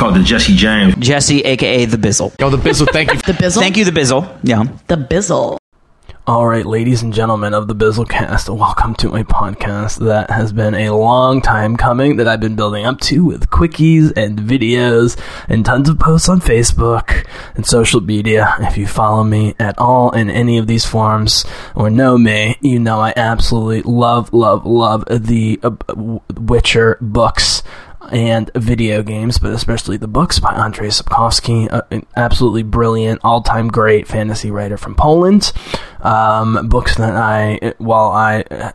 Bizzle. Called the Jesse James. Jesse, aka the Bizzle. Yo, the Bizzle, thank you. The Bizzle. Thank you, the Bizzle. Yeah. The Bizzle. All right, ladies and gentlemen of the Bizzlecast, welcome to my podcast that has been a long time coming that I've been building up to with quickies and videos and tons of posts on Facebook and social media. If you follow me at all in any of these forms or know me, you know I absolutely love, love, love the uh, Witcher books and video games, but especially the books by Andrzej Sapkowski, uh, an absolutely brilliant, all-time great fantasy writer from Poland. Um, books that I, while I uh,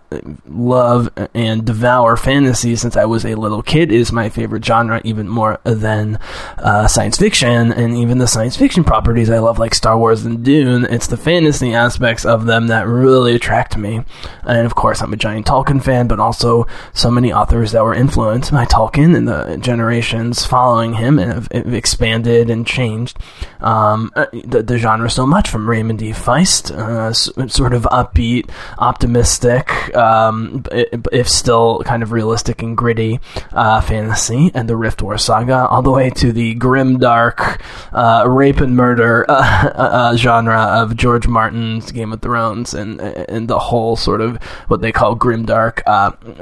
love and devour fantasy since I was a little kid, is my favorite genre, even more than uh, science fiction, and even the science fiction properties I love, like Star Wars and Dune. It's the fantasy aspects of them that really attract me. And of course, I'm a giant Tolkien fan, but also so many authors that were influenced by Tolkien and the generations following him and have, have expanded and changed um, uh, the, the, genre so much from Raymond D. Feist, uh, sort of upbeat, optimistic, um, if still kind of realistic and gritty uh, fantasy, and the Rift War saga, all the way to the grim, dark uh, rape and murder uh, uh, genre of George Martin's Game of Thrones and and the whole sort of what they call grim, dark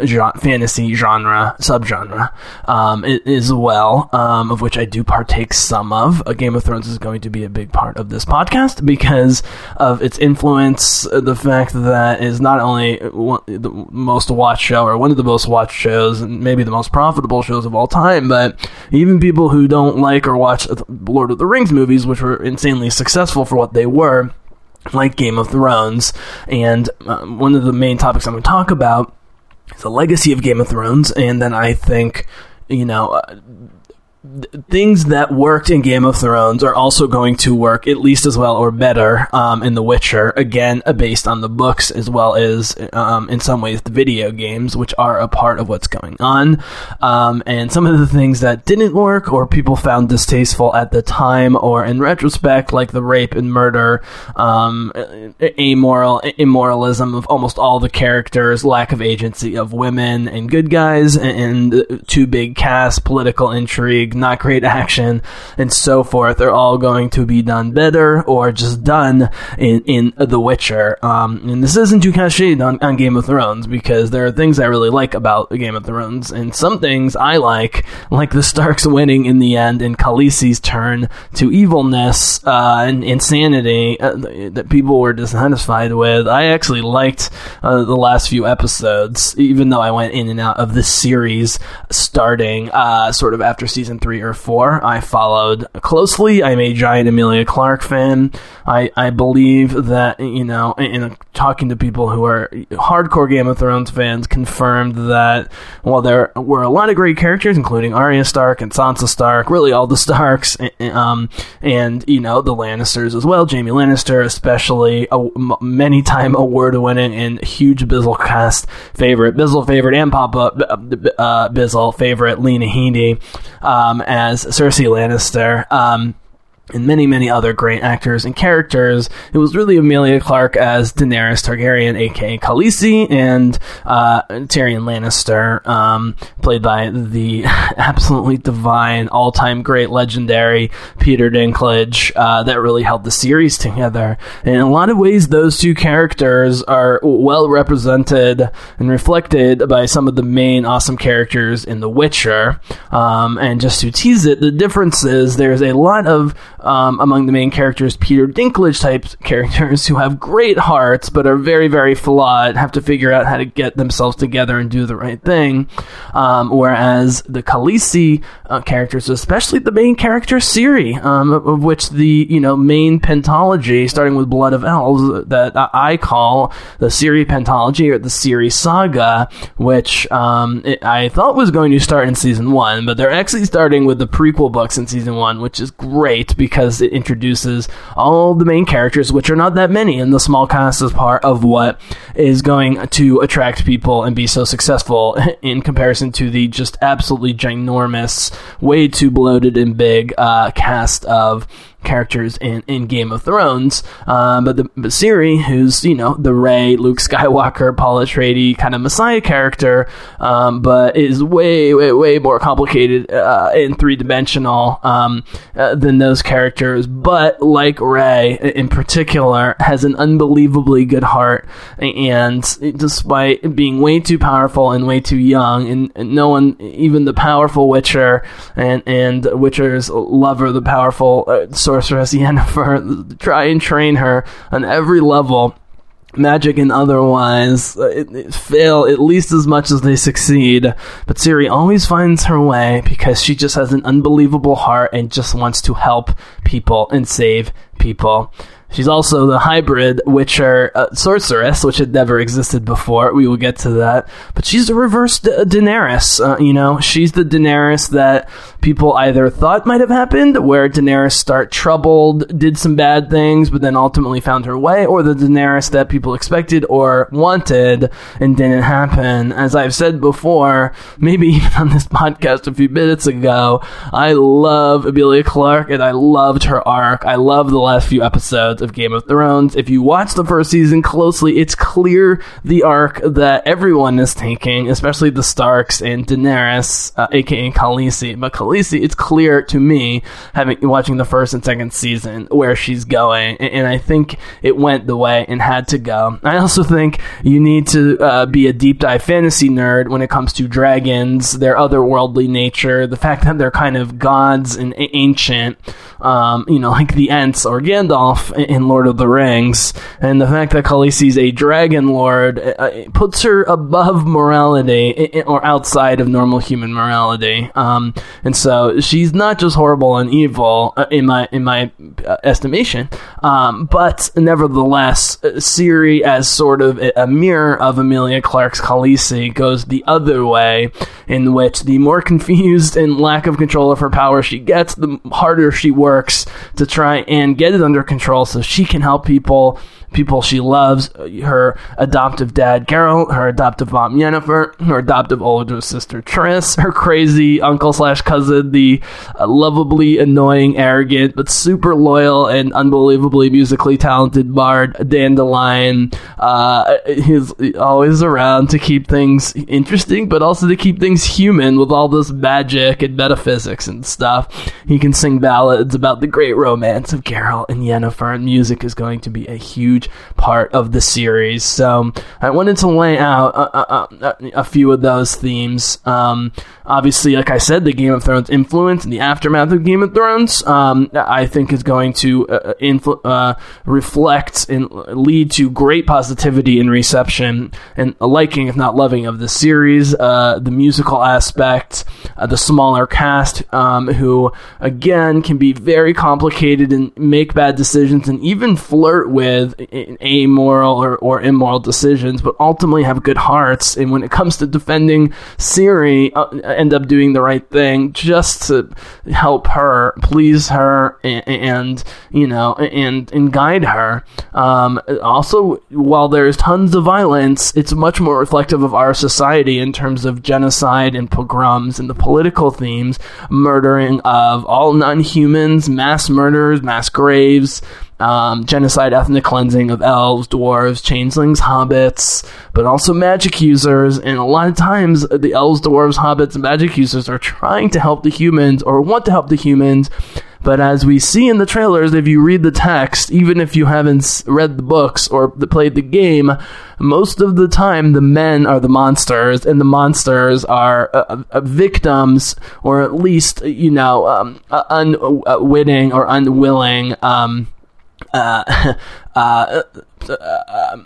genre, fantasy genre subgenre um, as well, um, of which I do partake some of. Game of Thrones is going to be a big part of this podcast because of its influence, the fact that is not only the most watched show or one of the most watched shows and maybe the most profitable shows of all time, but even people who don't like or watch Lord of the Rings movies, which were insanely successful for what they were, like Game of Thrones. And uh, one of the main topics I'm going to talk about is the legacy of Game of Thrones, and then I think you know, uh, things that worked in Game of Thrones are also going to work at least as well or better um, in The Witcher. Again, uh, based on the books as well as um, in some ways the video games, which are a part of what's going on. Um, and some of the things that didn't work or people found distasteful at the time or in retrospect, like the rape and murder, um, amoral immoralism of almost all the characters, lack of agency of women and good guys, and, and too big cast, political intrigue not great action, and so forth are all going to be done better or just done in, in The Witcher. Um, and this isn't too cached on, on Game of Thrones because there are things I really like about Game of Thrones, and some things I like, like the Starks winning in the end and Khaleesi's turn to evilness uh, and insanity uh, that people were dissatisfied with. I actually liked uh, the last few episodes, even though I went in and out of this series starting uh, sort of after season three or four. I followed closely. I'm a giant Emilia Clarke fan. I, I believe that, you know, in, in talking to people who are hardcore Game of Thrones fans, confirmed that while there were a lot of great characters, including Arya Stark and Sansa Stark, really all the Starks, um, and, you know, the Lannisters as well, Jaime Lannister, especially a many time award winning and huge Bizzle cast favorite, Bizzle favorite, and Papa uh, Bizzle favorite, Lena Headey. Um, um, as Cersei Lannister. Um, and many, many other great actors and characters. It was really Emilia Clarke as Daenerys Targaryen, aka Khaleesi, and uh, Tyrion Lannister, um, played by the absolutely divine, all-time great, legendary Peter Dinklage, uh, that really held the series together. And in a lot of ways, those two characters are well represented and reflected by some of the main awesome characters in The Witcher. Um, and just to tease it, the difference is there's a lot of um, among the main characters, Peter Dinklage type characters who have great hearts but are very, very flawed, have to figure out how to get themselves together and do the right thing. Um, whereas the Khaleesi uh, characters, especially the main character Ciri, um, of which the you know main pentology, starting with Blood of Elves, that I call the Ciri pentology or the Ciri saga, which um, it, I thought was going to start in season one, but they're actually starting with the prequel books in season one, which is great because because it introduces all the main characters, which are not that many, and the small cast is part of what is going to attract people and be so successful in comparison to the just absolutely ginormous, way too bloated and big uh, cast of characters in, in Game of Thrones. Um, but the but Ciri, who's you know the Rey, Luke Skywalker, Paul Atreides kind of Messiah character, um, but is way way way more complicated uh, in three dimensional um, uh, than those characters. But like Rey in particular, has an unbelievably good heart, and despite being way too powerful and way too young, and, and no one, even the powerful Witcher and and Witcher's lover, the powerful uh, sorceress Yennefer, try and train her on every level magic and otherwise uh, it, it fail at least as much as they succeed. But Ciri always finds her way because she just has an unbelievable heart and just wants to help people and save people. She's also the hybrid Witcher uh, sorceress, which had never existed before. We will get to that. But she's a reverse da- Daenerys. Uh, you know, she's the Daenerys that people either thought might have happened, where Daenerys start troubled, did some bad things, but then ultimately found her way, or the Daenerys that people expected or wanted and didn't happen. As I've said before, maybe even on this podcast a few minutes ago, I love Emilia Clarke and I loved her arc. I love the last few episodes of Game of Thrones. If you watch the first season closely, it's clear the arc that everyone is taking, especially the Starks and Daenerys, uh, aka Khaleesi. But Khaleesi, it's clear to me, having watching the first and second season, where she's going, and, and I think it went the way and had to go. I also think you need to uh, be a deep dive fantasy nerd when it comes to dragons, their otherworldly nature, the fact that they're kind of gods and ancient, um, you know, like the Ents or Gandalf in Lord of the Rings, and the fact that Khaleesi's a dragon lord uh, puts her above morality or outside of normal human morality. Um, and so she's not just horrible and evil uh, in my in my uh, estimation, um, but nevertheless, uh, Ciri as sort of a mirror of Emilia Clarke's Khaleesi goes the other way, in which the more confused and lack of control of her power she gets, the harder she works to try and get it under control so she can help people people she loves her adoptive dad Geralt, her adoptive mom Yennefer, her adoptive older sister Triss, her crazy uncle slash cousin, the uh, lovably annoying, arrogant but super loyal and unbelievably musically talented bard Dandelion. Uh, he's always around to keep things interesting, but also to keep things human with all this magic and metaphysics and stuff. He can sing ballads about the great romance of Geralt and Yennefer, and music is going to be a huge part of the series. So I wanted to lay out a, a, a, few of those themes. Um, obviously, like I said, the Game of Thrones influence and the aftermath of Game of Thrones, um, I think is going to uh, influ- uh, reflect and lead to great positivity and reception and a liking, if not loving, of the series. Uh, the musical aspect, uh, the smaller cast, um, who again can be very complicated and make bad decisions and even flirt with amoral or, or immoral decisions, but ultimately have good hearts. And when it comes to defending Ciri, uh, end up doing the right thing just to help her, please her, and, and you know, and and guide her. Um, also, while there's tons of violence, it's much more reflective of our society in terms of genocide and pogroms and the political themes, murdering of all non-humans, mass murders, mass graves um, genocide, ethnic cleansing of elves, dwarves, changelings, hobbits, but also magic users. And a lot of times, the elves, dwarves, hobbits, and magic users are trying to help the humans or want to help the humans. But as we see in the trailers, if you read the text, even if you haven't read the books or played the game, most of the time the men are the monsters, and the monsters are uh, uh, victims, or at least you know, um, uh, unwitting or unwilling. Um, uh, uh, uh,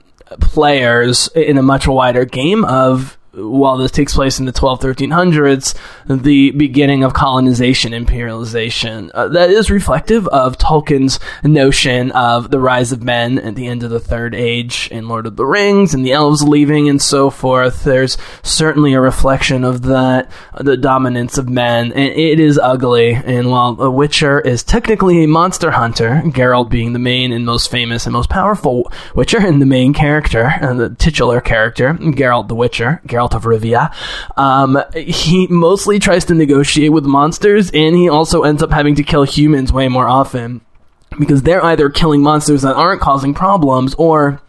players in a much wider game of while this takes place in the 12 1300s the beginning of colonization imperialization. Uh, that is reflective of tolkien's notion of the rise of men at the end of the third age in lord of the rings and the elves leaving and so forth. There's certainly a reflection of that the dominance of men. And it is ugly. And while a witcher is technically a monster hunter Geralt being the main and most famous and most powerful witcher and the main character and the titular character Geralt the witcher Geralt of Rivia. Um, he mostly tries to negotiate with monsters, and he also ends up having to kill humans way more often. because they're either killing monsters that aren't causing problems or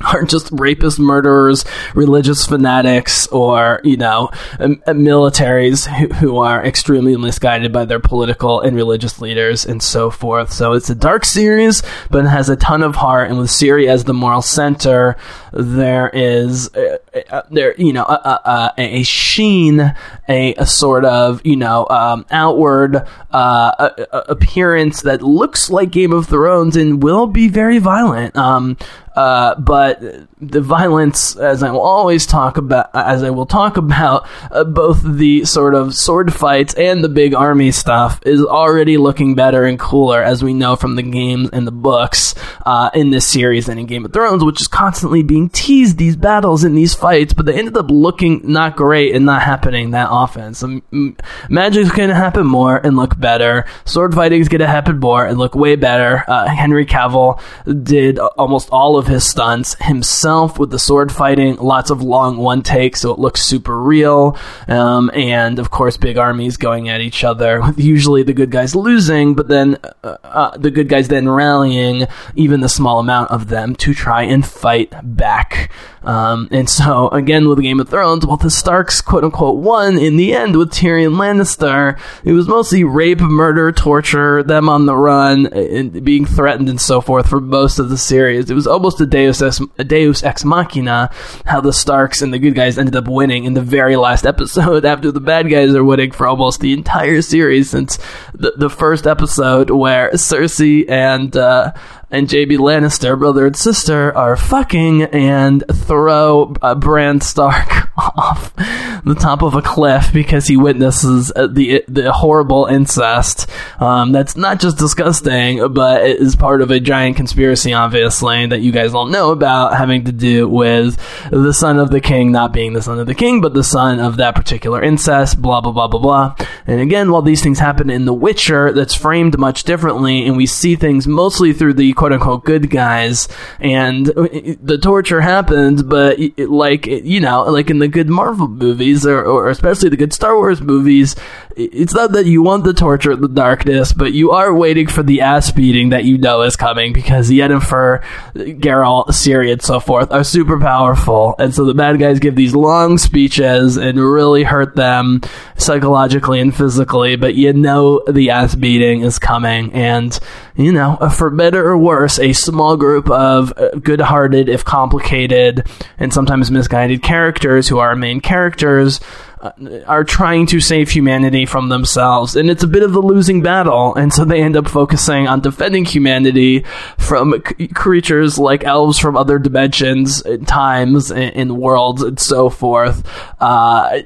aren't just rapists, murderers, religious fanatics, or, you know, um, uh, militaries who, who are extremely misguided by their political and religious leaders and so forth. So it's a dark series, but it has a ton of heart. And with Ciri as the moral center, there is, uh, uh, there, you know, a, a, a sheen, a, a, sort of, you know, um, outward uh, appearance that looks like Game of Thrones and will be very violent. Um, uh, but the violence, as I will always talk about, as I will talk about, uh, both the sort of sword fights and the big army stuff is already looking better and cooler, as we know from the games and the books uh, in this series and in Game of Thrones, which is constantly being teased these battles and these fights, but they ended up looking not great and not happening that often. So m- magic's going to happen more and look better. Sword fighting's going to happen more and look way better. Uh, Henry Cavill did almost all of his stunts himself with the sword fighting, lots of long one takes, so it looks super real. Um, and of course, big armies going at each other, usually the good guys losing, but then uh, uh, the good guys then rallying even the small amount of them to try and fight back. Um, and so, again, with Game of Thrones, well, the Starks, quote unquote, won in the end with Tyrion Lannister. It was mostly rape, murder, torture, them on the run, and being threatened and so forth for most of the series. It was almost a Deus Ex, a Deus Ex Machina how the Starks and the good guys ended up winning in the very last episode after the bad guys are winning for almost the entire series since the, the first episode where Cersei and, uh, and Jaime Lannister, brother and sister, are fucking and throw uh, Bran Stark off the top of a cliff because he witnesses uh, the the horrible incest. Um, that's not just disgusting, but it is part of a giant conspiracy, obviously, that you guys all know about, having to do with the son of the king not being the son of the king, but the son of that particular incest. Blah blah blah blah blah. And again, while these things happen in The Witcher, that's framed much differently, and we see things mostly through the quote unquote good guys, and uh, the torture happens, but like you know, like in the good Marvel movies, or, or especially the good Star Wars movies, it's not that you want the torture, the darkness, but you are waiting for the ass beating that you know is coming because Yennefer, Geralt, Ciri, and so forth are super powerful, and so the bad guys give these long speeches and really hurt them psychologically and physically, but you know the ass beating is coming, and you know, for better or worse, a small group of uh, good hearted, if complicated, and sometimes misguided characters who are main characters are trying to save humanity from themselves, and it's a bit of a losing battle. And so they end up focusing on defending humanity from c- creatures like elves from other dimensions, and times, and, and, worlds, and so forth. Uh,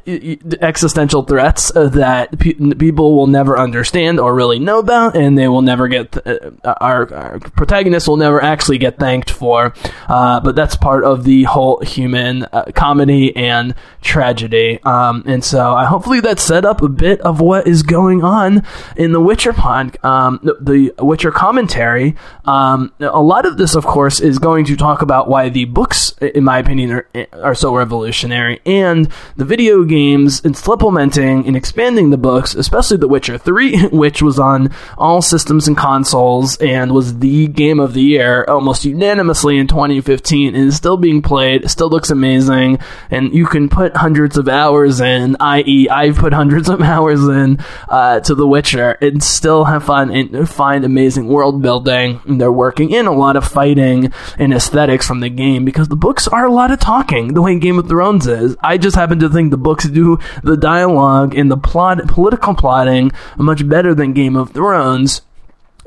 existential threats uh, that pe- people will never understand or really know about, and they will never get. Th- uh, our, our, protagonists will never actually get thanked for. Uh, but that's part of the whole human comedy and tragedy. Um, and so I hopefully that set up a bit of what is going on in the Witcher pod, um, the, the, Witcher commentary. Um, a lot of this, of course, is going to talk about why the books, in my opinion, are, are so revolutionary, and the video games and supplementing and expanding the books, especially The Witcher 3, which was on all systems and consoles and was the game of the year almost unanimously in 2015 and is still being played, still looks amazing, and you can put hundreds of hours in in, i.e., I've put hundreds of hours in uh, to The Witcher, and still have fun and find amazing world building. And they're working in a lot of fighting and aesthetics from the game because the books are a lot of talking, the way Game of Thrones is. I just happen to think the books do the dialogue and the plot, political plotting much better than Game of Thrones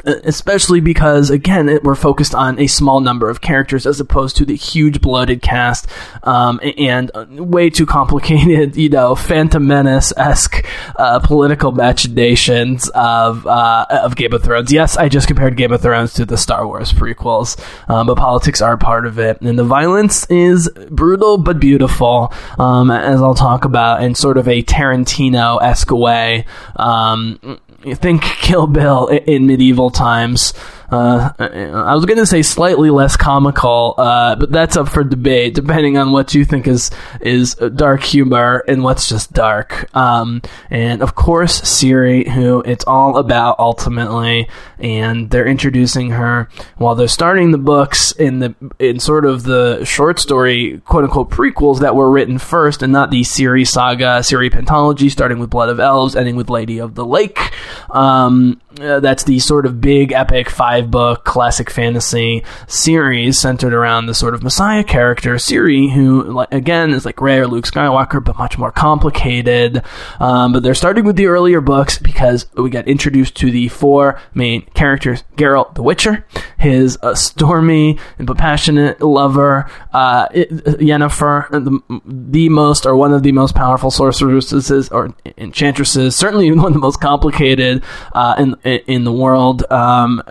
especially because again it, we're focused on a small number of characters as opposed to the huge bloated cast um, and way too complicated you know phantom menace-esque uh, political machinations of uh, of game of thrones. Yes i just compared game of thrones to the star wars prequels um, but politics are part of it. And the violence is brutal but beautiful um, as i'll talk about in sort of a tarantino-esque way um, think Kill Bill in medieval times. Uh, I was going to say slightly less comical, uh, but that's up for debate, depending on what you think is is dark humor and what's just dark. Um, and of course, Ciri, who it's all about ultimately, and they're introducing her while they're starting the books in the in sort of the short story quote unquote prequels that were written first, and not the Ciri saga, Ciri pentology, starting with Blood of Elves, ending with Lady of the Lake. Um, uh, that's the sort of big epic five book classic fantasy series centered around the sort of messiah character Ciri, who again is like Rey or Luke Skywalker, but much more complicated. Um, but they're starting with the earlier books because we got introduced to the four main characters: Geralt the Witcher, his uh, stormy but passionate lover, uh, Yennefer, the, the most or one of the most powerful sorceresses or enchantresses, certainly one of the most complicated uh, in in the world, um,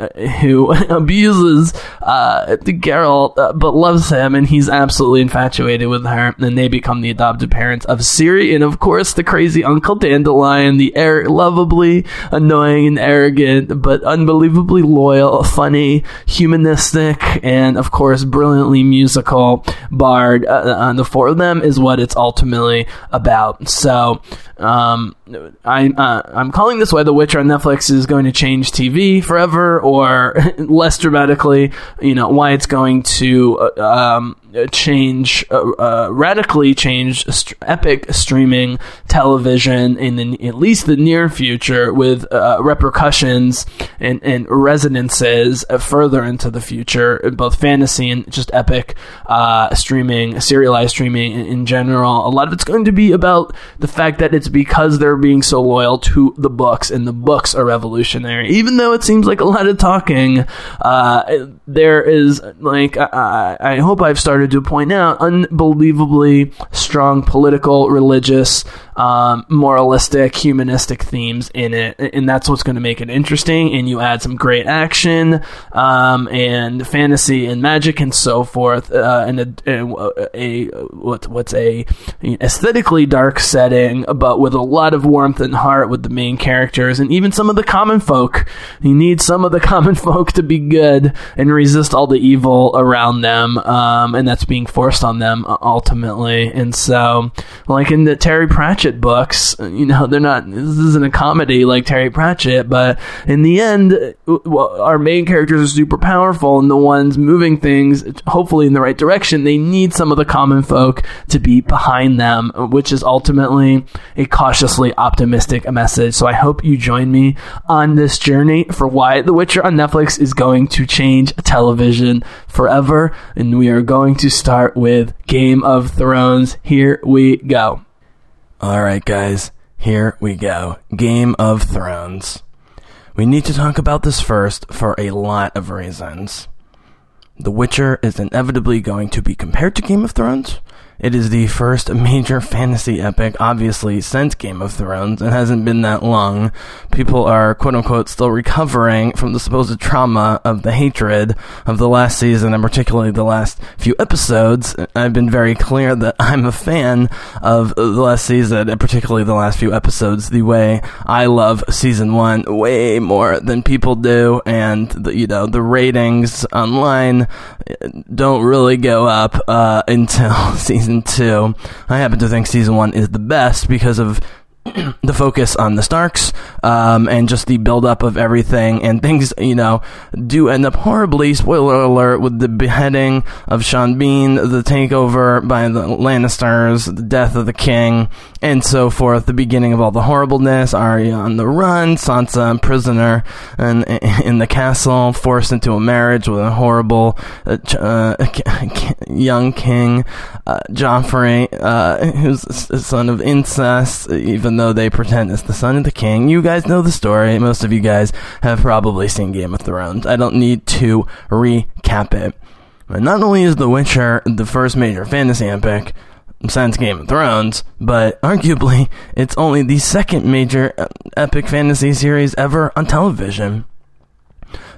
who abuses uh, Geralt uh, but loves him, and he's absolutely infatuated with her. And they become the adopted parents of Ciri, and of course the crazy Uncle Dandelion, the air lovably annoying and arrogant, but unbelievably loyal, funny, humanistic, and of course brilliantly musical bard. Uh, the four of them is what it's ultimately about. So um, I uh, I'm calling this why The Witcher on Netflix is going to change TV forever, or less dramatically, you know, why it's going to uh, um, change uh, uh, radically change st- epic streaming television in the, at least the near future with uh, repercussions and, and resonances further into the future both fantasy and just epic uh, streaming serialized streaming in, in, general. A lot of it's going to be about the fact that it's because they're being so loyal to the books and the books are revolutionary. Even though it seems like a lot of talking uh, there is like I, I hope I've started started to point out, unbelievably strong political, religious, um, moralistic, humanistic themes in it, and that's what's going to make it interesting. And you add some great action um, and fantasy and magic and so forth, uh, and a, a, a, what, what's a aesthetically dark setting, but with a lot of warmth and heart with the main characters and even some of the common folk. You need some of the common folk to be good and resist all the evil around them, um, and that's being forced on them uh, ultimately. And so, like in the Terry Pratchett books, uh, you know, they're not. This isn't a comedy like Terry Pratchett, but in the end, uh, well, our main characters are super powerful, and the ones moving things, uh, hopefully in the right direction, they need some of the common folk to be behind them, which is ultimately a cautiously optimistic message. So I hope you join me on this journey for why The Witcher on Netflix is going to change television forever, and we are going to start with Game of Thrones. Here we go. All right, guys, here we go. Game of Thrones. We need to talk about this first for a lot of reasons. The Witcher is inevitably going to be compared to Game of Thrones, it is the first major fantasy epic, obviously, since Game of Thrones. It hasn't been that long. People are, quote unquote, still recovering from the supposed trauma of the hatred of the last season, and particularly the last few episodes. I've been very clear that I'm a fan of the last season, and particularly the last few episodes, the way I love season one way more than people do, and, the, you know, the ratings online don't really go up uh, until season season two. I happen to think season one is the best because of the focus on the Starks um, and just the buildup of everything and things, you know, do end up horribly. Spoiler alert: with the beheading of Sean Bean, the takeover by the Lannisters, the death of the king, and so forth. The beginning of all the horribleness. Arya on the run, Sansa prisoner and in the castle, forced into a marriage with a horrible uh, uh, young king, uh, Joffrey, uh, who's a son of incest, even though they pretend it's the son of the king. You guys know the story. Most of you guys have probably seen Game of Thrones. I don't need to recap it. But not only is The Witcher the first major fantasy epic since Game of Thrones, but arguably it's only the second major uh, epic fantasy series ever on television.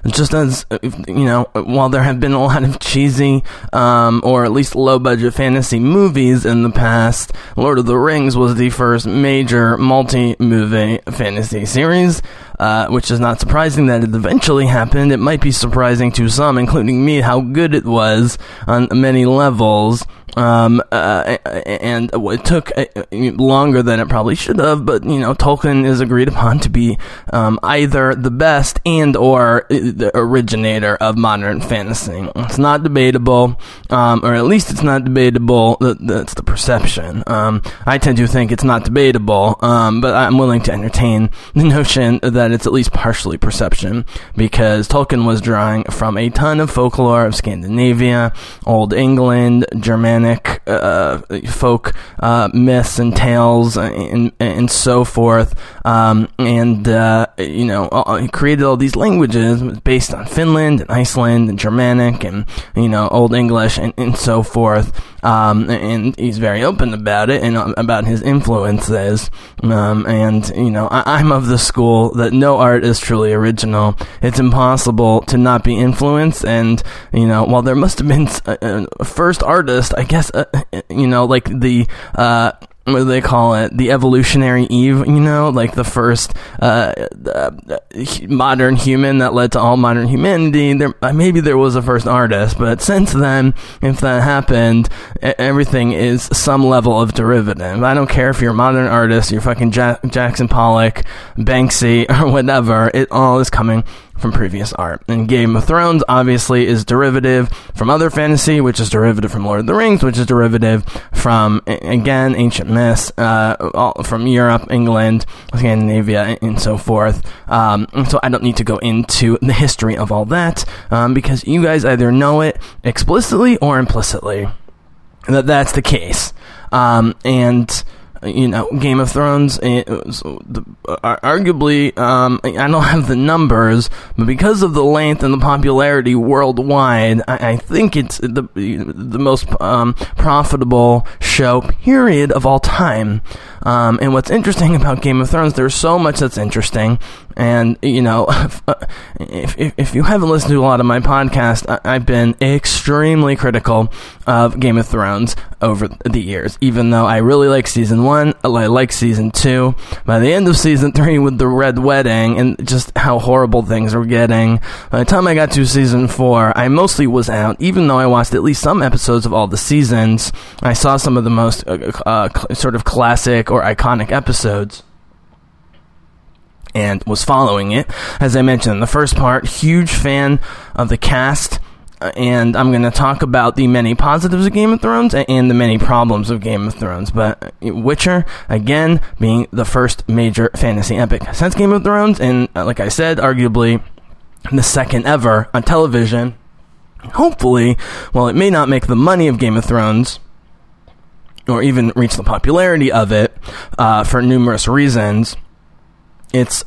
Just as uh, you know, while there have been a lot of cheesy um, or at least low budget fantasy movies in the past, Lord of the Rings was the first major multi movie fantasy series. Uh, which is not surprising that it eventually happened. It might be surprising to some, including me, how good it was on many levels. Um, uh, and it took uh, longer than it probably should have, but you know, Tolkien is agreed upon to be um, either the best and or the originator of modern fantasy. It's not debatable, um, or at least it's not debatable. That's the perception. Um, I tend to think it's not debatable, um, but I'm willing to entertain the notion that it's at least partially perception because Tolkien was drawing from a ton of folklore of Scandinavia, Old England, Germanic uh, folk uh, myths and tales and, and so forth. Um, and, uh, you know, he created all these languages based on Finland and Iceland and Germanic and, you know, Old English and, and so forth. Um, and he's very open about it and uh, about his influences. Um, and, you know, I, I'm of the school that no art is truly original. It's impossible to not be influenced. And, you know, while there must have been a, a first artist, I guess, uh, you know, like the, uh, what do they call it? The evolutionary Eve, you know, like the first uh, uh, modern human that led to all modern humanity. There, uh, maybe there was a first artist, but since then, if that happened, everything is some level of derivative. I don't care if you're a modern artist, you're fucking ja- Jackson Pollock, Banksy, or whatever. It all is coming from previous art. And Game of Thrones obviously is derivative from other fantasy, which is derivative from Lord of the Rings, which is derivative from again ancient myths uh, from Europe, England, Scandinavia, and so forth. Um, so I don't need to go into the history of all that um, because you guys either know it explicitly or implicitly that that's the case. Um, and you know, Game of Thrones, arguably, um, I don't have the numbers, but because of the length and the popularity worldwide, I, I think it's the the most um, profitable show, period, of all time. Um, and what's interesting about Game of Thrones, there's so much that's interesting. And, you know, if, if, if you haven't listened to a lot of my podcast, I, I've been extremely critical of Game of Thrones over the years. Even though I really like season one, I like season two. By the end of season three, with the Red Wedding and just how horrible things were getting, by the time I got to season four, I mostly was out. Even though I watched at least some episodes of all the seasons, I saw some of the most uh, uh, sort of classic or iconic episodes and was following it. As I mentioned in the first part, huge fan of the cast, uh, and I'm going to talk about the many positives of Game of Thrones and the many problems of Game of Thrones. But uh, Witcher, again, being the first major fantasy epic since Game of Thrones, and uh, like I said, arguably the second ever on television. Hopefully, while it may not make the money of Game of Thrones, or even reach the popularity of it uh, for numerous reasons. It's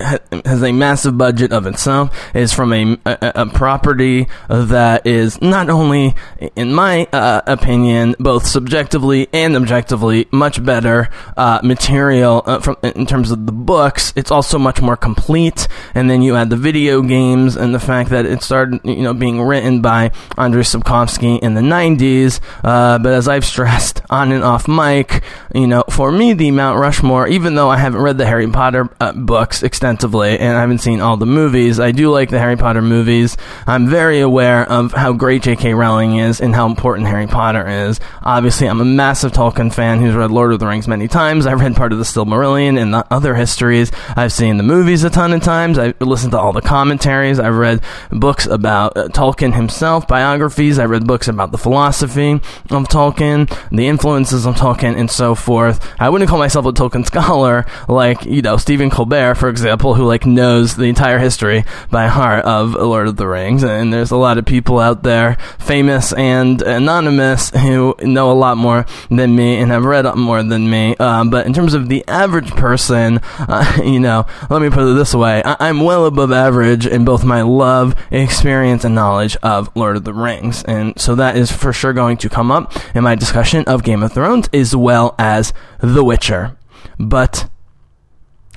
has a massive budget of itself. Is from a, a, a, property that is not only, in my uh, opinion, both subjectively and objectively much better uh, material uh, from in terms of the books. It's also much more complete. And then you add the video games and the fact that it started, you know, being written by Andrei Sapkowski in the '90s. Uh, but as I've stressed on and off mic, you know, for me, the Mount Rushmore, even though I haven't read the Harry Potter uh, books extensively extensively, and I haven't seen all the movies. I do like the Harry Potter movies. I'm very aware of how great J.K. Rowling is and how important Harry Potter is. Obviously, I'm a massive Tolkien fan who's read Lord of the Rings many times. I've read part of the Silmarillion and the other histories. I've seen the movies a ton of times. I've listened to all the commentaries. I've read books about uh, Tolkien himself, biographies. I read books about the philosophy of Tolkien, the influences of Tolkien, and so forth. I wouldn't call myself a Tolkien scholar like, you know, Stephen Colbert, for example example, who like knows the entire history by heart of Lord of the Rings, and there's a lot of people out there, famous and anonymous, who know a lot more than me and have read more than me. Uh, but in terms of the average person, uh, you know, let me put it this way: I- I'm well above average in both my love, experience, and knowledge of Lord of the Rings, and so that is for sure going to come up in my discussion of Game of Thrones as well as The Witcher. But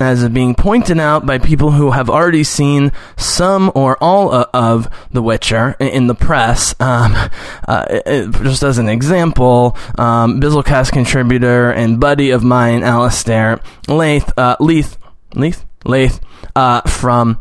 as being pointed out by people who have already seen some or all of The Witcher in the press. Um, uh, just as an example, um, Bizzlecast contributor and buddy of mine, Alistair Leith, uh, Leith, Leith, Leith, uh, from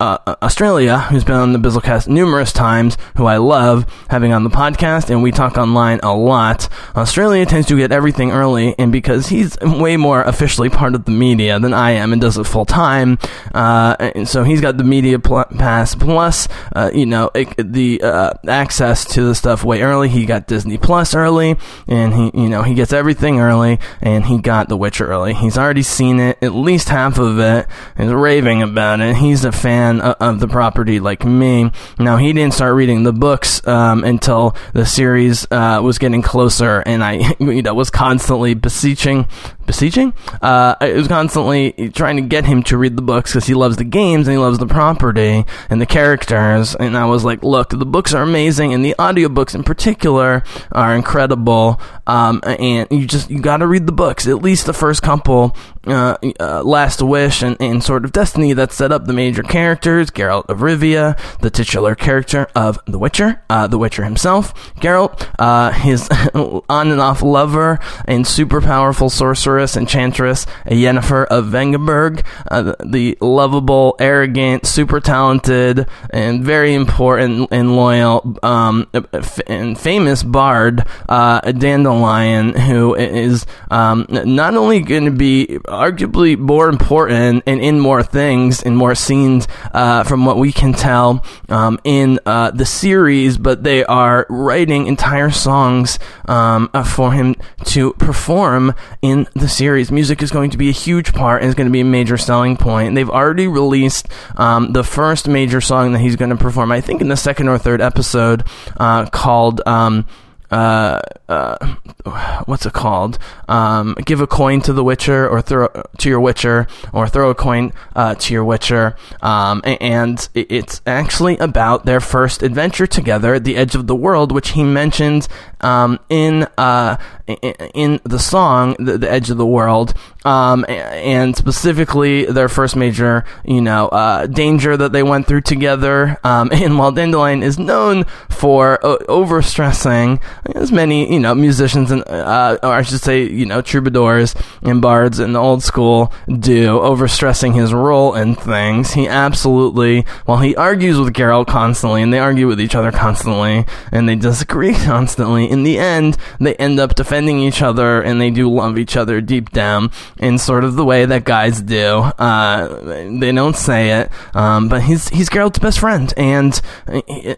uh, uh, Australia, who's been on the Bizzlecast numerous times, who I love having on the podcast, and we talk online a lot. Australia tends to get everything early, and because he's way more officially part of the media than I am and does it full time, uh, and so he's got the media pl- pass plus, uh, you know, it, the uh, access to the stuff way early. He got Disney Plus early, and he, you know, he gets everything early, and he got The Witcher early. He's already seen it, at least half of it, He's raving about it. He's a fan fan of the property like me. Now, he didn't start reading the books um, until the series uh, was getting closer, and I you know, was constantly beseeching beseeching. Uh, it was constantly trying to get him to read the books because he loves the games and he loves the property and the characters. And I was like, look, the books are amazing, and the audiobooks in particular are incredible. Um, and you just you got to read the books, at least the first couple. Uh, uh, Last Wish and, and Sword of Destiny that set up the major characters Geralt of Rivia, the titular character of The Witcher, uh, The Witcher himself, Geralt, uh, his on and off lover, and super powerful sorceress, enchantress, Yennefer of Vengerberg, uh, the, the, lovable, arrogant, super talented, and very important and loyal um, and famous bard, uh, Dandelion, who is um, not only going to be arguably more important and in more things, in more scenes, uh, from what we can tell um, in uh, the series, but they are writing entire songs um, for him to perform in the series. Music is going to be a huge part and is going to be a major selling point. They've already released um, the first major song that he's going to perform, I think in the second or third episode, uh, called. Um, uh, uh, what's it called? Um, give a coin to the Witcher, or throw to your Witcher, or throw a coin uh, to your Witcher. Um, and it's actually about their first adventure together the edge of the world, which he mentions um, in uh, in the song the, the edge of the world um, and specifically their first major you know uh, danger that they went through together um, and while dandelion is known for uh, overstressing as many you know musicians and uh, or i should say you know troubadours and bards in the old school do overstressing his role in things. He absolutely while he argues with Geralt constantly and they argue with each other constantly and they disagree constantly in the end, they end up defending each other and they do love each other deep down in sort of the way that guys do. Uh, they don't say it, um, but he's he's Geralt's best friend and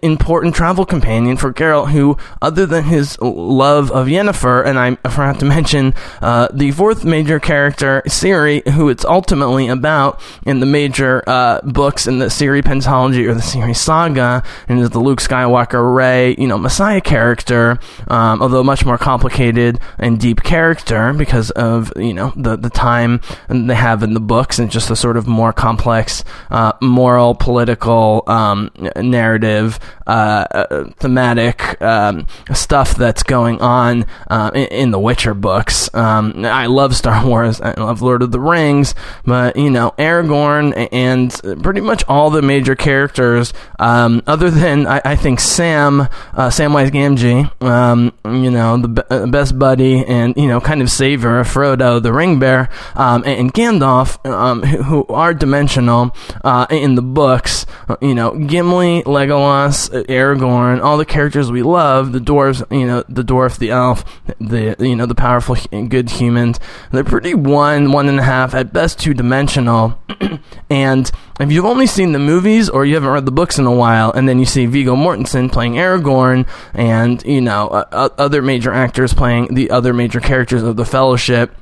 important travel companion for Geralt, who, other than his love of Yennefer, and I forgot to mention uh, the fourth major character, Ciri, who it's ultimately about in the major uh, books in the Ciri pentology or the Ciri saga, and is the Luke Skywalker, Rey, you know, Messiah character um, although much more complicated and deep character because of you know the the time they have in the books and just the sort of more complex uh, moral political um, narrative uh, uh, thematic um, stuff that's going on uh, in, in, the Witcher books. Um, I love Star Wars. I love Lord of the Rings, but you know Aragorn and pretty much all the major characters, um, other than I, I, think Sam uh, Samwise Gamgee um, you know, the uh, best buddy and, you know, kind of savior of Frodo, the ring bearer, um, and, and, Gandalf, um, who, who, are dimensional uh, in the books. Uh, you know, Gimli, Legolas, Aragorn, all the characters we love, the dwarves, you know, the dwarf, the elf, the, you know, the powerful, good humans. They're pretty one, one and a half, at best two dimensional. and if you've only seen the movies or you haven't read the books in a while, and then you see Viggo Mortensen playing Aragorn, and you know uh, other major actors playing the other major characters of the Fellowship,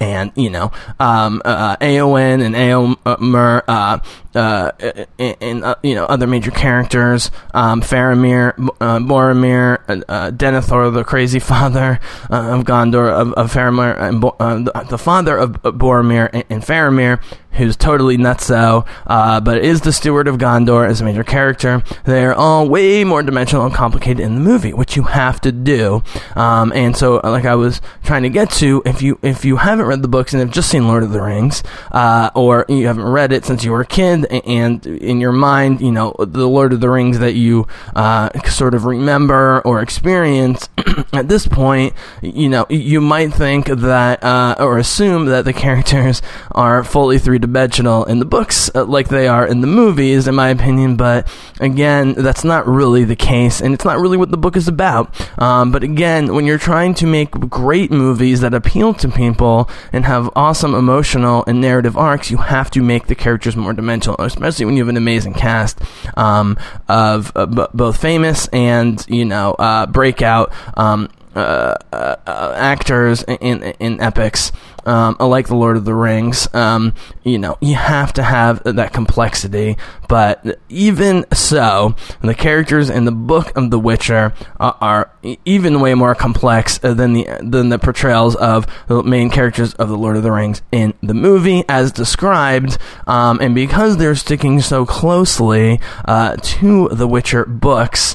and you know um, uh, Eowyn and Eomer, uh, uh, and uh, you know other major characters, um, Faramir, uh, Boromir, uh, uh, Denethor, the crazy father uh, of Gondor, of, of Faramir, and Bo- the, the, father of Boromir and, and Faramir, who's totally nutso, uh, but is the steward of Gondor as a major character. They're all way more dimensional and complicated in the movie, which you have to do. Um, and so, like I was trying to get to, if you if you haven't haven't read the books and have just seen Lord of the Rings, uh, or you haven't read it since you were a kid, and in your mind, you know, the Lord of the Rings that you uh, sort of remember or experience, at this point, you know, you might think that, uh, or assume that the characters are fully three dimensional in the books, uh, like they are in the movies, in my opinion, but again, that's not really the case, and it's not really what the book is about. Um, but again, when you're trying to make great movies that appeal to people and have awesome emotional and narrative arcs, you have to make the characters more dimensional, especially when you have an amazing cast um, of uh, b- both famous and you know uh, breakout um, uh, uh, uh actors in in epics um, like the Lord of the Rings. Um, you know, you have to have that complexity. But even so, the characters in the book of The Witcher are, are even way more complex than the than the portrayals of the main characters of the Lord of the Rings in the movie, as described. Um, and because they're sticking so closely uh, to the Witcher books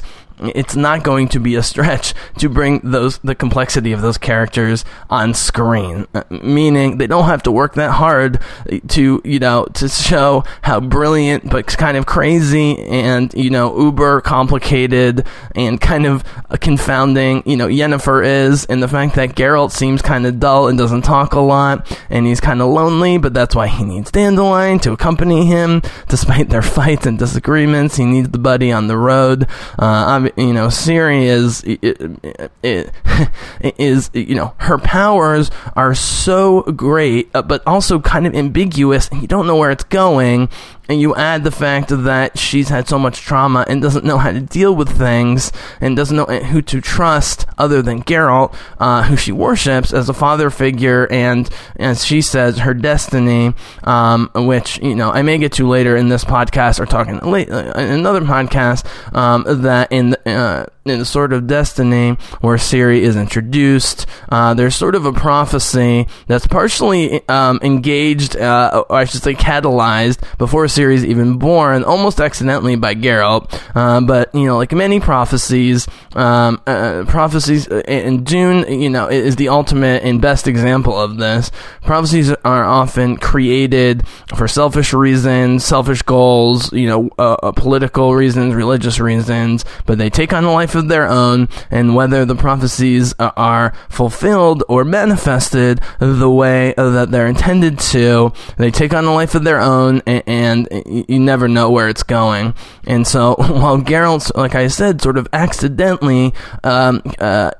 it's not going to be a stretch to bring those the complexity of those characters on screen. Uh, meaning they don't have to work that hard to you know to show how brilliant but kind of crazy and you know uber complicated and kind of confounding you know Yennefer is. And the fact that Geralt seems kind of dull and doesn't talk a lot and he's kind of lonely but that's why he needs Dandelion to accompany him despite their fights and disagreements. He needs the buddy on the road. Uh, you know, Ciri is is you know her powers are so great, uh, but also kind of ambiguous, and you don't know where it's going and you add the fact that she's had so much trauma and doesn't know how to deal with things and doesn't know who to trust other than Geralt, uh, who she worships as a father figure and, as she says, her destiny, um, which, you know, I may get to later in this podcast or talking uh, in another podcast, um, that in the, uh, in the Sword of Destiny, where Ciri is introduced, uh, there's sort of a prophecy that's partially um, engaged, uh, or I should say catalyzed, before Ciri's even born, almost accidentally by Geralt. Uh, but, you know, like many prophecies, um, uh, prophecies in Dune, you know, is the ultimate and best example of this. Prophecies are often created for selfish reasons, selfish goals, you know, uh, uh, political reasons, religious reasons, but they take on a life of their own, and whether the prophecies are fulfilled or manifested the way that they're intended to, they take on a life of their own, and, and you never know where it's going. And so, while Geralt, like I said, sort of accidentally um, uh,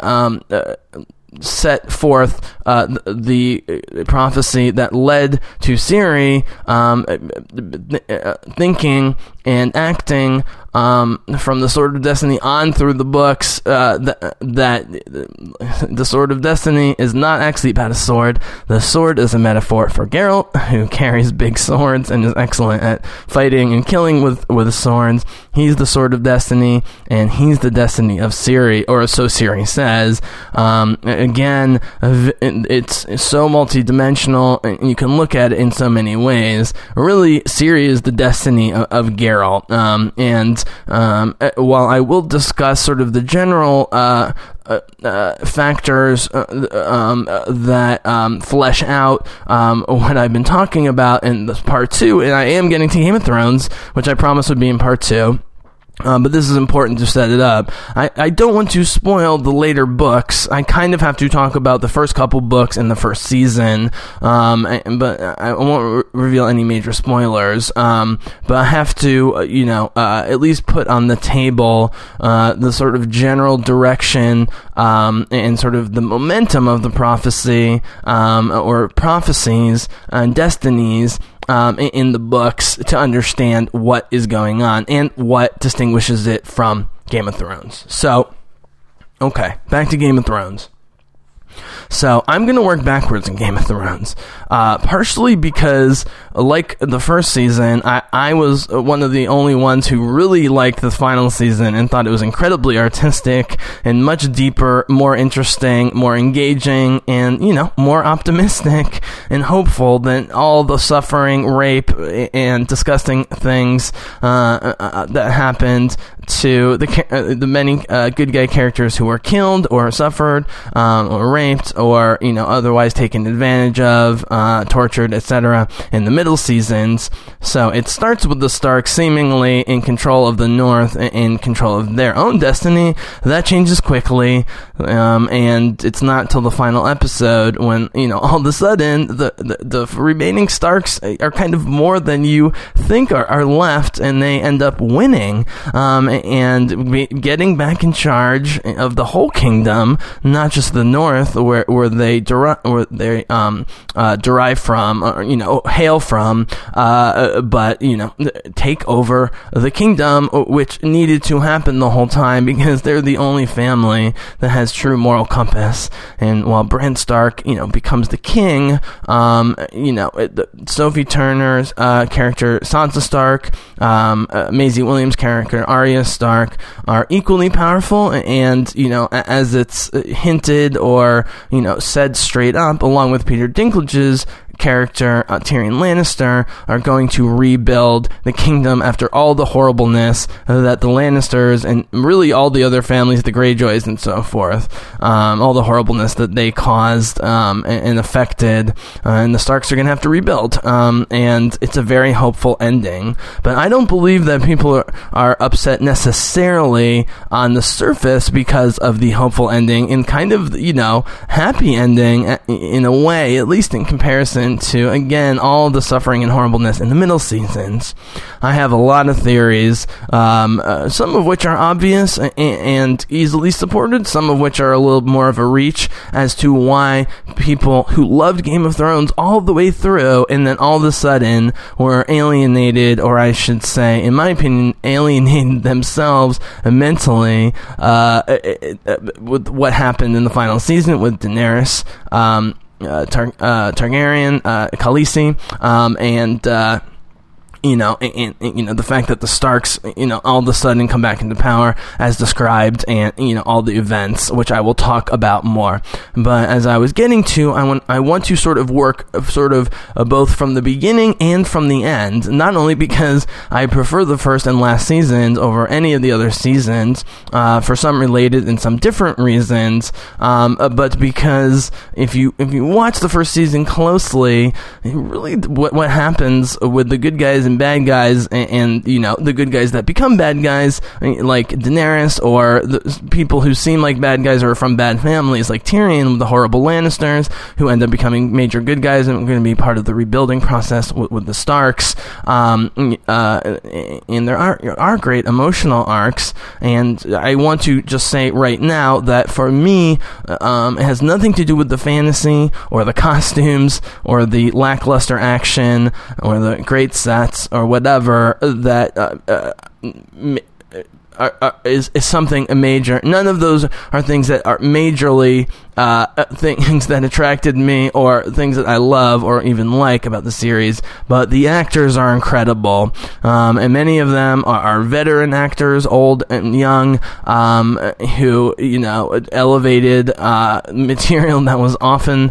um, uh, set forth uh, the, the, prophecy that led to Ciri um, uh, thinking and acting um, from the Sword of Destiny on through the books uh, that, that the Sword of Destiny is not actually about a sword. The sword is a metaphor for Geralt, who carries big swords and is excellent at fighting and killing with, with swords. He's the Sword of Destiny, and he's the destiny of Ciri, or so Ciri says. Um, again, it's so multidimensional, and you can look at it in so many ways. Really, Ciri is the destiny of, of Geralt, um, and um, uh, while I will discuss sort of the general uh, uh, uh, factors uh, um, uh, that um, flesh out um, what I've been talking about in this part two, and I am getting to Game of Thrones, which I promised would be in part two. Um, but this is important to set it up. I, I don't want to spoil the later books. I kind of have to talk about the first couple books in the first season, um, but I won't re- reveal any major spoilers. Um, but I have to, uh, you know, uh, at least put on the table uh, the sort of general direction um, and sort of the momentum of the prophecy um, or prophecies and destinies um, in the books to understand what is going on and what distinguishes it from Game of Thrones. So, okay, back to Game of Thrones. So I'm going to work backwards in Game of Thrones, uh, partially because, like the first season, I, I was one of the only ones who really liked the final season and thought it was incredibly artistic and much deeper, more interesting, more engaging, and you know more optimistic and hopeful than all the suffering, rape, and disgusting things uh, uh, uh that happened to the uh, the many uh, good guy characters who were killed or suffered um, or raped or you know otherwise taken advantage of, uh, tortured, etc. in the middle seasons. So it starts with the Starks seemingly in control of the North, and in control of their own destiny. That changes quickly, um, and it's not till the final episode when you know all of a sudden the the, the remaining Starks are kind of more than you think are, are left, and they end up winning um, and getting back in charge of the whole kingdom, not just the North, where where they derive where they um, uh, derive from, or you know, hail from, uh, but you know, take over the kingdom, which needed to happen the whole time because they're the only family that has true moral compass. And while Bran Stark, you know, becomes the king, um, you know, Sophie Turner's uh, character Sansa Stark, um, uh, Maisie Williams' character Arya Stark are equally powerful, and you know, as it's hinted or you know said straight up, along with Peter Dinklage's character, uh, Tyrion Lannister, are going to rebuild the kingdom after all the horribleness that the Lannisters and really all the other families, the Greyjoys and so forth, um, all the horribleness that they caused um, and, and, affected, uh, and the Starks are going to have to rebuild. Um, and it's a very hopeful ending. But I don't believe that people are, are upset necessarily on the surface because of the hopeful ending and kind of, you know, happy ending uh, in a way, at least in comparison into, again, all the suffering and horribleness in the middle seasons. I have a lot of theories, um, uh, some of which are obvious and, and easily supported, some of which are a little more of a reach as to why people who loved Game of Thrones all the way through and then all of a sudden were alienated, or I should say, in my opinion, alienated themselves mentally uh, uh, uh with what happened in the final season with Daenerys. Um, uh, Tar- uh, Targaryen, uh, Khaleesi, um, and uh, you know, and, and, you know the fact that the Starks, you know, all of a sudden come back into power as described, and you know all the events, which I will talk about more. But as I was getting to, I want I want to sort of work sort of uh, both from the beginning and from the end. Not only because I prefer the first and last seasons over any of the other seasons, uh, for some related and some different reasons, um, uh, but because if you if you watch the first season closely, really what what happens with the good guys and bad guys, and, and, you know the good guys that become bad guys, like Daenerys, or the people who seem like bad guys or are from bad families, like Tyrion, the horrible Lannisters, who end up becoming major good guys and are going to be part of the rebuilding process with, with the Starks. Um, uh, and there are are great emotional arcs, and I want to just say right now that for me, um, it has nothing to do with the fantasy or the costumes or the lackluster action or the great sets or whatever that uh, uh, are, are, is is something major. None of those are things that are majorly uh, uh things that attracted me or things that I love or even like about the series. But the actors are incredible, um, and many of them are, are, veteran actors, old and young, um, who you know elevated uh, material that was often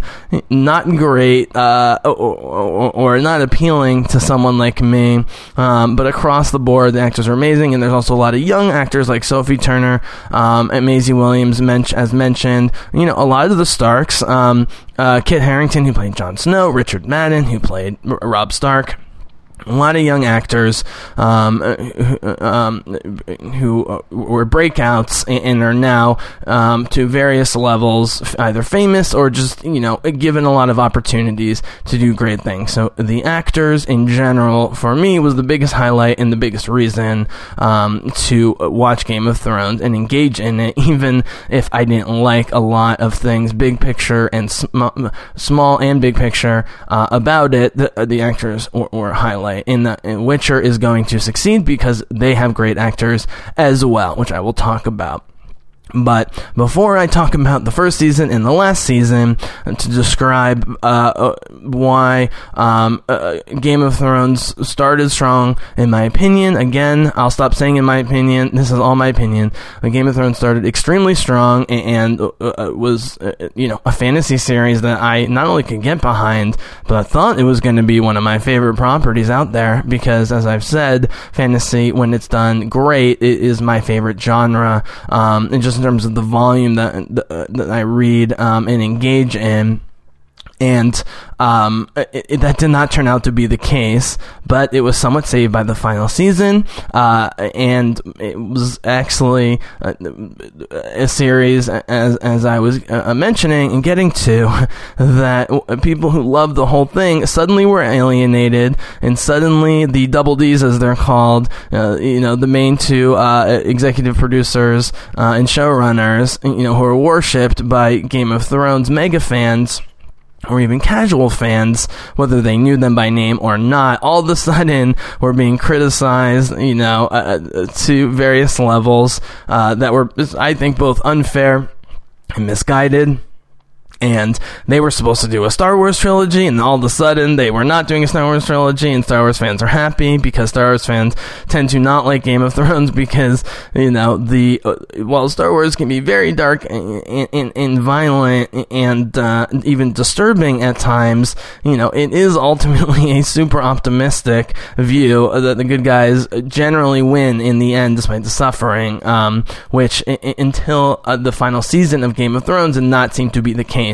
not great uh, or, or, not appealing to someone like me. Um, but across the board, the actors are amazing, and there's also a lot of young actors like Sophie Turner um, and Maisie Williams, as mentioned. You know, a lot of the Starks. Um, uh, Kit Harington, who played Jon Snow, Richard Madden, who played R- Robb Stark a lot of young actors um, uh, um, who were breakouts and are now um, to various levels either famous or just you know given a lot of opportunities to do great things. So the actors in general for me was the biggest highlight and the biggest reason um, to watch Game of Thrones and engage in it even if I didn't like a lot of things big picture and sm- small and big picture uh, about it the, the actors were, were highlight in, the, in Witcher is going to succeed because they have great actors as well, which I will talk about. But before I talk about the first season and the last season, to describe uh, uh, why um, uh, Game of Thrones started strong, in my opinion, again, I'll stop saying in my opinion, this is all my opinion. Game of Thrones started extremely strong and, and uh, uh, was, uh, you know, a fantasy series that I not only could get behind, but I thought it was going to be one of my favorite properties out there because, as I've said, fantasy, when it's done great, it is my favorite genre. Um, and just in terms of the volume that uh, that I read um, and engage in. And um, it, it, that did not turn out to be the case, but it was somewhat saved by the final season, uh, and it was actually a, a, series, as as I was uh, mentioning and getting to, that people who loved the whole thing suddenly were alienated, and suddenly the double D's, as they're called, uh, you know, the main two uh, executive producers uh, and showrunners, you know, who are worshipped by Game of Thrones mega fans or even casual fans, whether they knew them by name or not, all of a sudden were being criticized, you know, uh, uh, to various levels uh, that were, I think, both unfair and misguided and they were supposed to do a Star Wars trilogy, and all of a sudden they were not doing a Star Wars trilogy, and Star Wars fans are happy because Star Wars fans tend to not like Game of Thrones because you know the uh, while Star Wars can be very dark and, and, and violent and uh, even disturbing at times, you know it is ultimately a super optimistic view that the good guys generally win in the end despite the suffering, um, which I- until uh, the final season of Game of Thrones did not seem to be the case.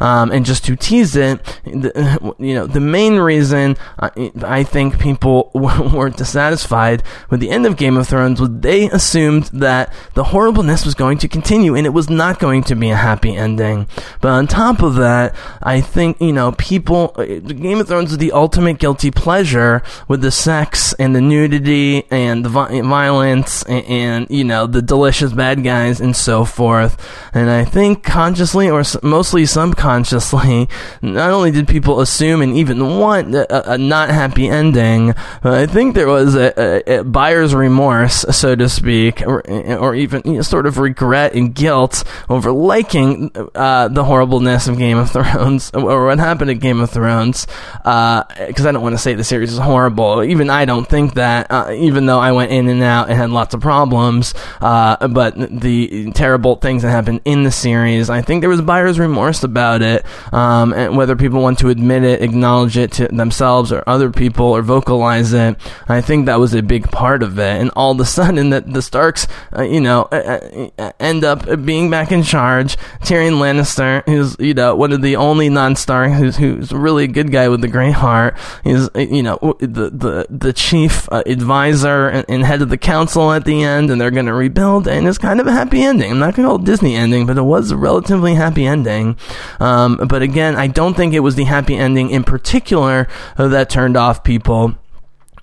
Um, and just to tease it, the, you know, the main reason I, I think people were dissatisfied with the end of Game of Thrones was they assumed that the horribleness was going to continue and it was not going to be a happy ending. But on top of that, I think, you know, people, uh, Game of Thrones is the ultimate guilty pleasure with the sex and the nudity and the violence and, and you know, the delicious bad guys and so forth. And I think consciously or mostly subconsciously, not only did people assume and even want a, a not happy ending, I think there was a, a, a buyer's remorse, so to speak, or, or even you know, sort of regret and guilt over liking uh, the horribleness of Game of Thrones or what happened at Game of Thrones. Because uh, I don't want to say the series is horrible. Even I don't think that. Uh, even though I went in and out and had lots of problems, uh, but the terrible things that happened in the series, I think there was buyer's remorse about it, um, and whether people want to admit it, acknowledge it to themselves or other people, or vocalize it. I think that was a big part of it. And all of a sudden, that the Starks, uh, you know, uh, uh, end up being back in charge. Tyrion Lannister, who's you know one of the only non-Stark who's who's really a good guy with a great heart, is uh, you know the the the chief uh, advisor and, and, head of the council at the end, and they're going to rebuild, and it's kind of a happy ending. I'm not going to call it Disney ending, but it was a relatively happy ending. Um, but again, I don't think it was the happy ending in particular that turned off people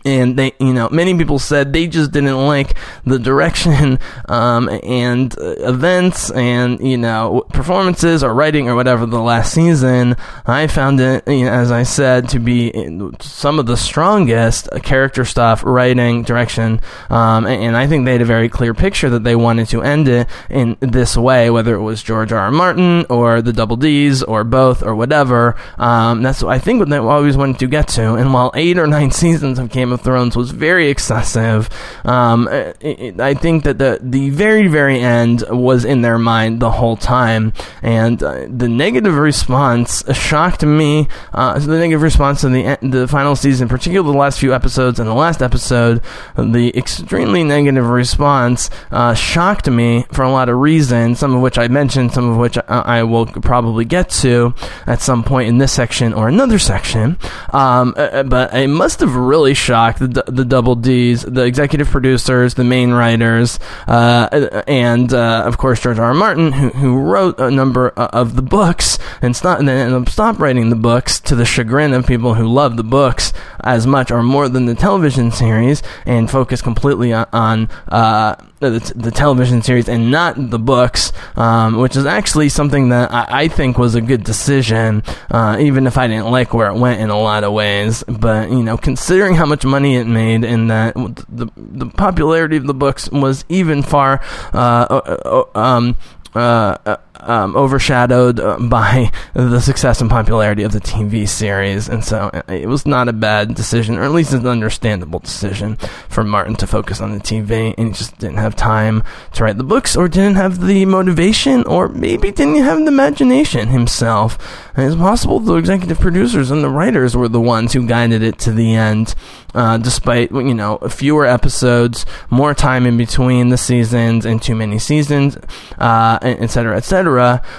and they, you know, many people said they just didn't like the direction um, and uh, events and you know performances or writing or whatever the last season. I found it, you know, as I said, to be some of the strongest character stuff, writing, direction, um, and, and, I think they had a very clear picture that they wanted to end it in this way, whether it was George R. R. Martin or the Double D's or both or whatever. Um, that's I think what they always wanted to get to. And while eight or nine seasons of Game of of Thrones was very excessive. Um, it, it, I think that the the very very end was in their mind the whole time, and uh, the negative response shocked me. Uh, the negative response in the the final season, particularly the last few episodes and the last episode, the extremely negative response uh, shocked me for a lot of reasons. Some of which I mentioned, some of which I, I will probably get to at some point in this section or another section. Um, uh, uh, but it must have really shocked the the double D's, the executive producers, the main writers, uh, and uh, of course George R. R. Martin, who who wrote a number of the books and stop and then stopped writing the books to the chagrin of people who love the books as much or more than the television series and focus completely on. on uh, the, the, television series and not the books, um, which is actually something that I, I think was a good decision, uh, even if I didn't like where it went in a lot of ways. But you know, considering how much money it made and that the the popularity of the books was even far uh, uh, uh um, uh, uh, um, overshadowed uh, by the success and popularity of the TV series, and so uh, it was not a bad decision, or at least an understandable decision for Martin to focus on the TV, and he just didn't have time to write the books, or didn't have the motivation, or maybe didn't have the imagination himself. And it's possible the executive producers and the writers were the ones who guided it to the end, uh, despite you know fewer episodes, more time in between the seasons, and too many seasons, uh, et cetera, et cetera.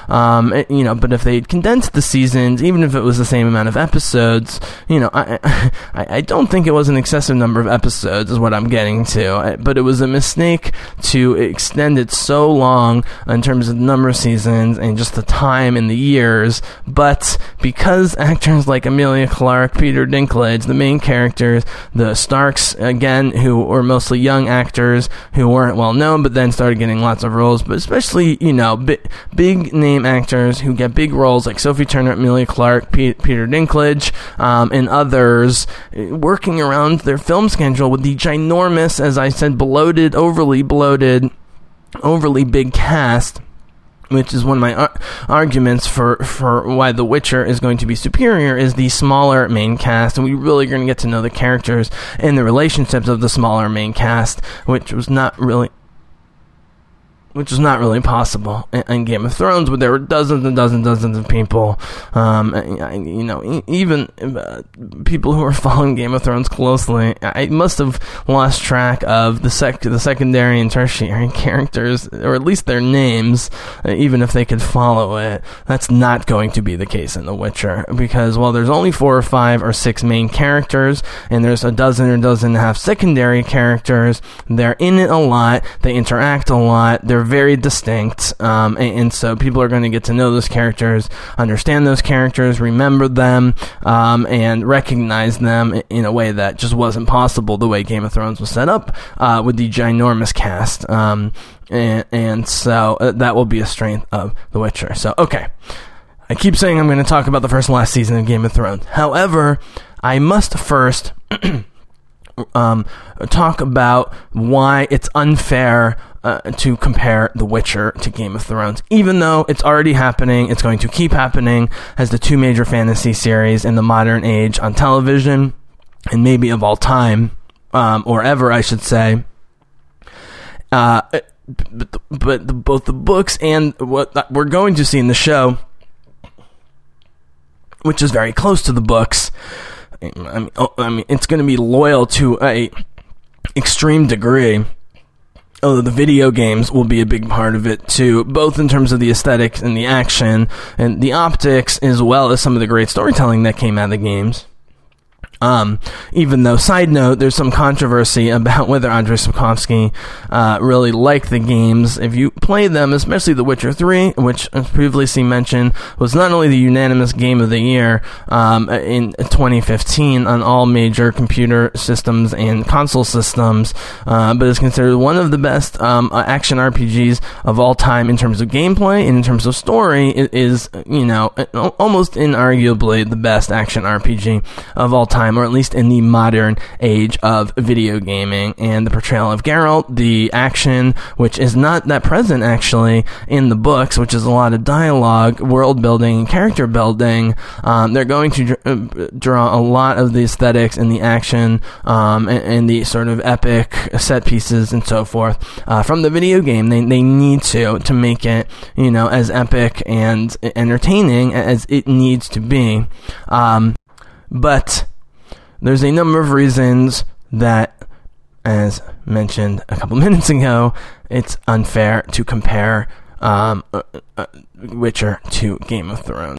Um, it- you know, but if they condensed the seasons, even if it was the same amount of episodes, you know, I, I, I don't think it was an excessive number of episodes, is what I'm getting to. I- But it was a mistake to extend it so long in terms of the number of seasons and just the time and the years. But because actors like Emilia Clarke, Peter Dinklage, the main characters, the Starks, again, who were mostly young actors who weren't well known, but then started getting lots of roles, but especially, you know, bi- big name actors who get big roles like Sophie Turner, Emilia Clarke, Pe- Peter Dinklage, um, and others, eh, working around their film schedule with the ginormous, as I said, bloated, overly bloated, overly big cast which is one of my ar- arguments for, for why The Witcher is going to be superior, is the smaller main cast, and we really are going to get to know the characters and the relationships of the smaller main cast, which was not really. Which is not really possible in, Game of Thrones, where there were dozens and dozens and dozens of people. Um, and, you know, even uh, people who are following Game of Thrones closely, I must have lost track of the sec- the secondary and tertiary characters, or at least their names, uh, even if they could follow it. That's not going to be the case in The Witcher, because while there's only four or five or six main characters, and there's a dozen or dozen and a half secondary characters, they're in it a lot, they interact a lot, they're very distinct, um, and, and so people are going to get to know those characters, understand those characters, remember them, um, and recognize them in a way that just wasn't possible the way Game of Thrones was set up uh, with the ginormous cast. Um, and, and so uh, that will be a strength of The Witcher. So, okay. I keep saying I'm going to talk about the first and last season of Game of Thrones. However, I must first um, talk about why it's unfair uh, to compare The Witcher to Game of Thrones. Even though it's already happening, it's going to keep happening as the two major fantasy series in the modern age on television, and maybe of all time, um, or ever, I should say. Uh, but, but the, both the books and what we're going to see in the show, which is very close to the books, I mean, oh, I mean it's going to be loyal to a extreme degree. Although the video games will be a big part of it too, both in terms of the aesthetics and the action and the optics, as well as some of the great storytelling that came out of the games. Um, even though, side note, there's some controversy about whether Andrei Sapkowski uh, really liked the games. If you play them, especially The Witcher 3, which, as previously mentioned, was not only the unanimous game of the year um, in 2015 on all major computer systems and console systems, uh, but is considered one of the best um, uh, action RPGs of all time in terms of gameplay and in terms of story. It is, you know, almost inarguably the best action RPG of all time, or at least in the modern age of video gaming. And the portrayal of Geralt, the action, which is not that present actually in the books, which is a lot of dialogue, world building, character building. Um, they're going to dr- uh, draw a lot of the aesthetics and the action um, and, and the sort of epic set pieces and so forth uh, from the video game. They, they need to to make it you know as epic and entertaining as it needs to be. Um, but there's a number of reasons that, as mentioned a couple minutes ago, it's unfair to compare um, uh, uh, Witcher to Game of Thrones.